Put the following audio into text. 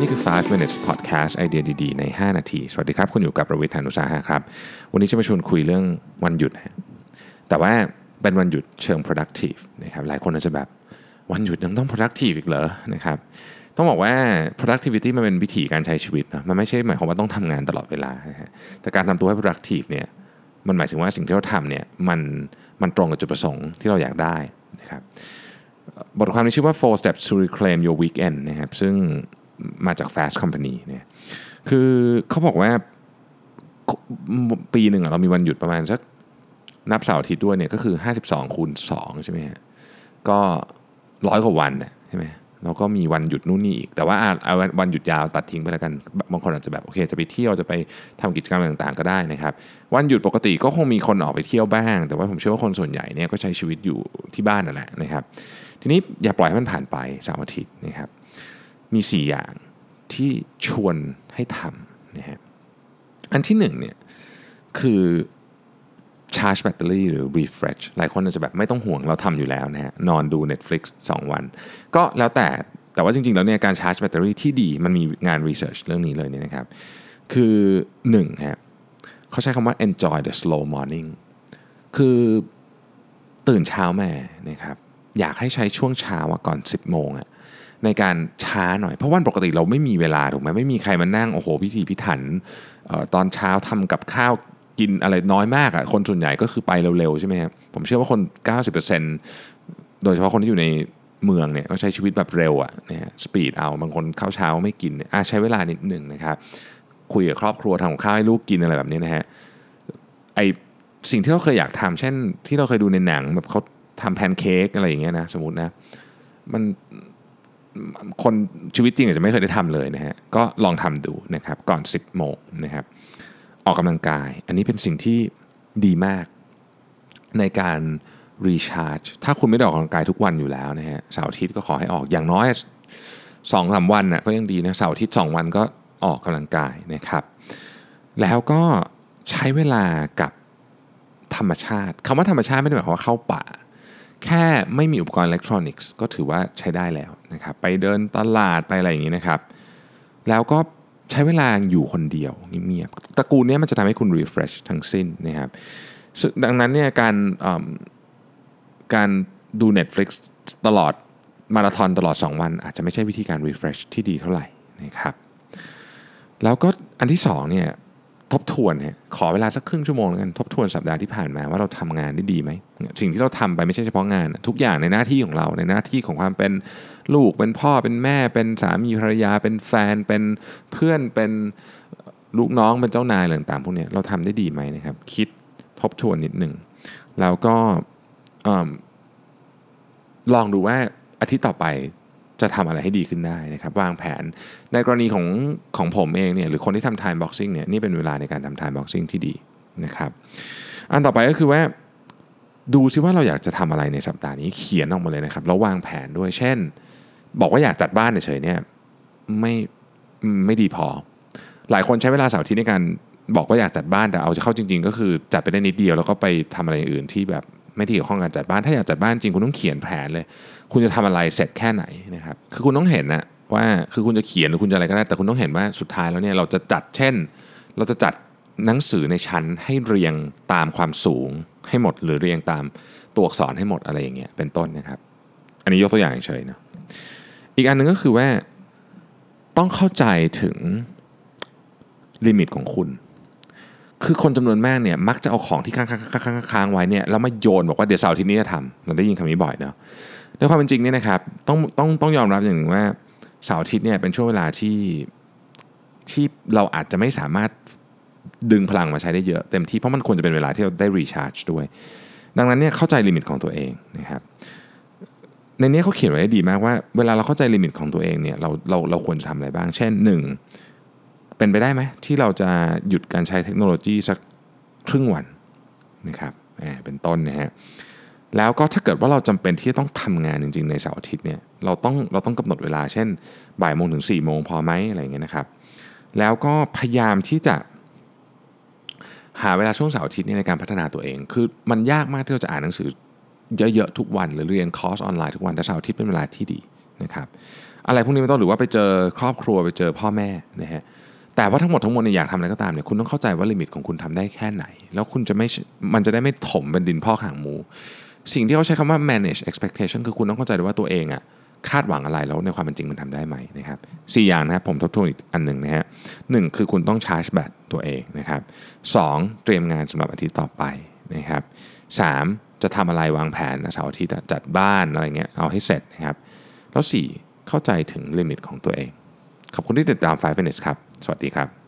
นี่คือ 5 minutes podcast ไอเดียดีๆ ใน 5 นาที สวัสดีครับ คุณอยู่กับประวิทยานุสาหะครับ วันนี้จะมาชวนคุยเรื่องวันหยุด แต่ว่าเป็นวันหยุดเชิง productive นะครับ หลายคนอาจจะแบบวันหยุดยังต้อง productive อีกเหรอนะครับ ต้องบอกว่า productivity มันเป็นวิธีการใช้ชีวิตนะมันไม่ใช่หมายความว่าต้องทำงานตลอดเวลานะฮะ แต่การทำตัวให้ productive เนี่ย มันหมายถึงว่าสิ่งที่เราทำเนี่ยมันมันตรงกับจุดประสงค์ที่เราอยากได้นะครับ บทความนี้ชื่อว่า four steps to reclaim your weekend นะครับ ซึ่ง มาจาก Fast Company เนี่ยคือเขาบอกว่าปีหนึ่งเรามีวันหยุดประมาณสักนับเสาร์อาทิตย์ด้วยเนี่ยก็คือ 52 คูณ 2 ใช่ไหมฮะก็ร้อยกว่าวันใช่ไหมแล้วก็มีวันหยุดนู่นนี่อีก แต่ว่าเอาวันหยุดยาวตัดทิ้งไปแล้วกัน บางคนอาจจะแบบโอเคจะไปเที่ยวจะไปทำกิจกรรมต่างๆ ก็ได้นะครับ วันหยุดปกติก็คงมีคนออกไปเที่ยวบ้าง แต่ว่าผมเชื่อว่าคนส่วนใหญ่เนี่ยก็ใช้ชีวิตอยู่ที่บ้านนั่นแหละนะครับ ทีนี้อย่าปล่อยให้มันผ่านไปสามอาทิตย์นะครับ มี 4 อย่างที่ชวนให้ทำนะฮะอันที่หนึ่งเนี่ยคือชาร์จแบตเตอรี่หรือ refresh หลายคนอาจจะแบบไม่ต้องห่วงเราทำอยู่แล้วนะฮะนอนดู Netflix 2 วัน ก็แล้วแต่แต่ว่าจริงๆ แล้วเนี่ยการชาร์จแบตเตอรี่ที่ดีมันมีงาน research เรื่องนี้เลยเนี่ยนะครับ คือ1ฮะเขาใช้คำว่า enjoy the slow morning คือตื่นเช้าแม่นะครับอยากให้ใช้ช่วงเช้าก่อน 10 โมงอะ ในการช้าหน่อย เพราะวันปกติเราไม่มีเวลาถูกไหมไม่มีใครมานั่งโอ้โหพิธีพิถันตอนเช้าทำกับข้าวกินอะไรน้อยมากอะ่ะคนส่วนใหญ่ก็คือไปเร็วๆใช่ไหมครับผมเชื่อว่าคน 90%โดยเฉพาะคนที่อยู่ในเมืองเนี่ยเขาใช้ชีวิตแบบเร็วอะ่ะนะฮะสปีดเอาบางคนข้าวเช้าไม่กินอะใช้เวลานิดหนึ่งนะครับคุยกับครอบครัวทำข้าวให้ลูกกินอะไรแบบนี้นะฮะไอสิ่งที่เราเคยอยากทำเช่นที่เราเคยดูในหนังแบบเขาทำแพนเค้กอะไรอย่างเงี้ยนะสมมตินะมัน คนชีวิตจริงอาจจะไม่เคยได้ทำเลยนะฮะก็ลองทำดูนะครับก่อน 10 โมงนะครับออกกำลังกาย อันนี้เป็นสิ่งที่ดีมากในการรีชาร์จถ้าคุณไม่ได้ออกกำลังกายทุกวันอยู่แล้วนะฮะเสาร์อาทิตย์ก็ขอให้ออกอย่างน้อยสองสาวันนะ่ะก็ยังดีนะเสาร์อาทิตย์สองวันก็ออกกำลังกายนะครับ แล้วก็ใช้เวลากับธรรมชาติคำว่าธรรมชาติไม่ได้หมายความว่าเข้าป่า แค่ไม่มีอุปกรณ์อิเล็กทรอนิกส์ก็ถือว่าใช้ได้แล้วนะครับไปเดินตลาดไปอะไรอย่างนี้นะครับ แล้วก็ใช้เวลาอยู่คนเดียวเงียบๆตระกูลนี้มันจะทำให้คุณ refresh ทั้งสิ้นนะครับดังนั้นเนี่ยการการดู Netflix ตลอดมาราธอนตลอด 2 วัน อาจจะไม่ใช่วิธีการ refresh ที่ดีเท่าไหร่นะครับแล้วก็อันที่2เนี่ย ทบทวนเนี่ยขอเวลาสักครึ่งชั่วโมงแล้วกันทบทวนสัปดาห์ที่ผ่านมาว่าเราทำงานได้ดีไหมสิ่งที่เราทำไปไม่ใช่เฉพาะงาน ทุกอย่างในหน้าที่ของเราในหน้าที่ของความเป็นลูกเป็นพ่อเป็นแม่ เป็นสามีภรรยา เป็นแฟน เป็นเพื่อนเป็นลูกน้องเป็นเจ้านายอะไรต่างๆพวกนี้เราทำได้ดีไหมนะครับ คิดทบทวนนิดหนึ่งแล้วก็ลองดูว่าอาทิตย์ต่อไป จะทำอะไรให้ดีขึ้นได้นะครับ วางแผนในกรณีของของผมเองเนี่ยหรือคนที่ทำ time boxing เนี่ยนี่เป็นเวลาในการทำ time boxing ที่ดีนะครับ อันต่อไปก็คือว่าดูซิว่าเราอยากจะทำอะไรในสัปดาห์นี้เขียนออกมาเลยนะครับแล้ววางแผนด้วย เช่น บอกว่าอยากจัดบ้านเฉยเนี่ยไม่ไม่ดีพอ หลายคนใช้เวลาเสาร์อาทิตย์ในการบอกว่าอยากจัดบ้านแต่เอาจะเข้าจริง ๆ ก็คือจัดไปได้นิดเดียวแล้วก็ไปทำอะไรอื่นที่แบบ ไม่ที่เกี่ยวข้องกับจัดบ้าน ถ้าอยากจัดบ้านจริงคุณต้องเขียนแผนเลย คุณจะทำอะไรเสร็จแค่ไหนนะครับคือคุณต้องเห็นนะว่าคือคุณจะเขียนหรือคุณจะอะไรก็ได้ แต่คุณต้องเห็นว่าสุดท้ายแล้วเนี่ยเราจะจัดเช่น เราจะจัดหนังสือในชั้นให้เรียงตามความสูงให้หมด หรือเรียงตามตัวอักษรให้หมดอะไรอย่างเงี้ยเป็นต้นนะครับ อันนี้ยกตัวอย่างเฉยนะอีกอันหนึ่งก็คือว่าต้องเข้าใจถึง limit ของคุณ คือคนจำนวนมากเนี่ยมักจะเอาของที่ค้างค้างไว้เนี่ยแล้วมาโยนบอกว่าเดี๋ยวเสาร์อาทิตย์นี้จะทำเราได้ยินคำนี้บ่อยเนาะในความเป็นจริงเนี่ยนะครับต้องต้องต้องยอมรับอย่างหนึ่งว่าเสาร์อาทิตย์เนี่ยเป็นช่วงเวลาที่ที่เราอาจจะไม่สามารถดึงพลังมาใช้ได้เยอะเต็มที่เพราะมันควรจะเป็นเวลาที่เราได้ recharge ด้วย ดังนั้นเนี่ยเข้าใจ limit ของตัวเองนะครับในนี้เขาเขียนไว้ได้ดีมากว่าเวลาเราเข้าใจลิมิตของตัวเองเนี่ยเราเราเราควรจะทำอะไรบ้าง เช่น 1 เป็นไปได้ไหมที่เราจะหยุดการใช้เทคโนโลยีสักครึ่งวันนะครับเป็นต้นนะฮะแล้วก็ถ้าเกิดว่าเราจำเป็นที่จะต้องทำงานจริง ๆ ในเสาร์อาทิตย์เนี่ยเราต้องเราต้องกำหนดเวลาเช่นบ่ายโมงถึง4ี่โมงพอไหมอะไรเงี้ยนะครับแล้วก็พยายามที่จะหาเวลาช่วงเสาร์อาทิตย์ในการพัฒนาตัวเอง คือมันยากมากที่เราจะอ่านหนังสือเยอะๆทุกวัน หรือเรียนคอร์สออนไลน์ทุกวันแต่เสาร์อาทิตย์เป็นเวลาที่ดีนะครับอะไรพวกนี้ไม่ต้องหรือว่าไปเจอครอบครัวไปเจอพ่อแม่นะฮะ แต่ว่าทั้งหมดทั้งมวลเนี่ยอยากทำอะไรก็ตามเนี่ยคุณต้องเข้าใจว่า limit ของคุณทำได้แค่ไหน แล้วคุณจะไม่มันจะได้ไม่ถมเป็นดินพอกหางหมู สิ่งที่เขาใช้คำว่า manage expectation คือคุณต้องเข้าใจด้วยว่าตัวเองอะคาดหวังอะไรแล้วในความเป็นจริงมันทำได้ไหมนะครับสี่อย่างนะครับผมทบทวนอีกอันหนึ่งนะฮะหนึ่งคือคุณต้องชาร์จแบตตัวเองนะครับสองเตรียมงานสำหรับอาทิตย์ต่อไปนะครับสามจะทำอะไรวางแผนเสาร์อาทิตย์จัดบ้านอะไรเงี้ยเอาให้เสร็จนะครับแล้วสี่เข้าใจถึงลิมิตของตัวเอง ขอบคุณที่ติดตาม5 minutes ครับ สวัสดีครับ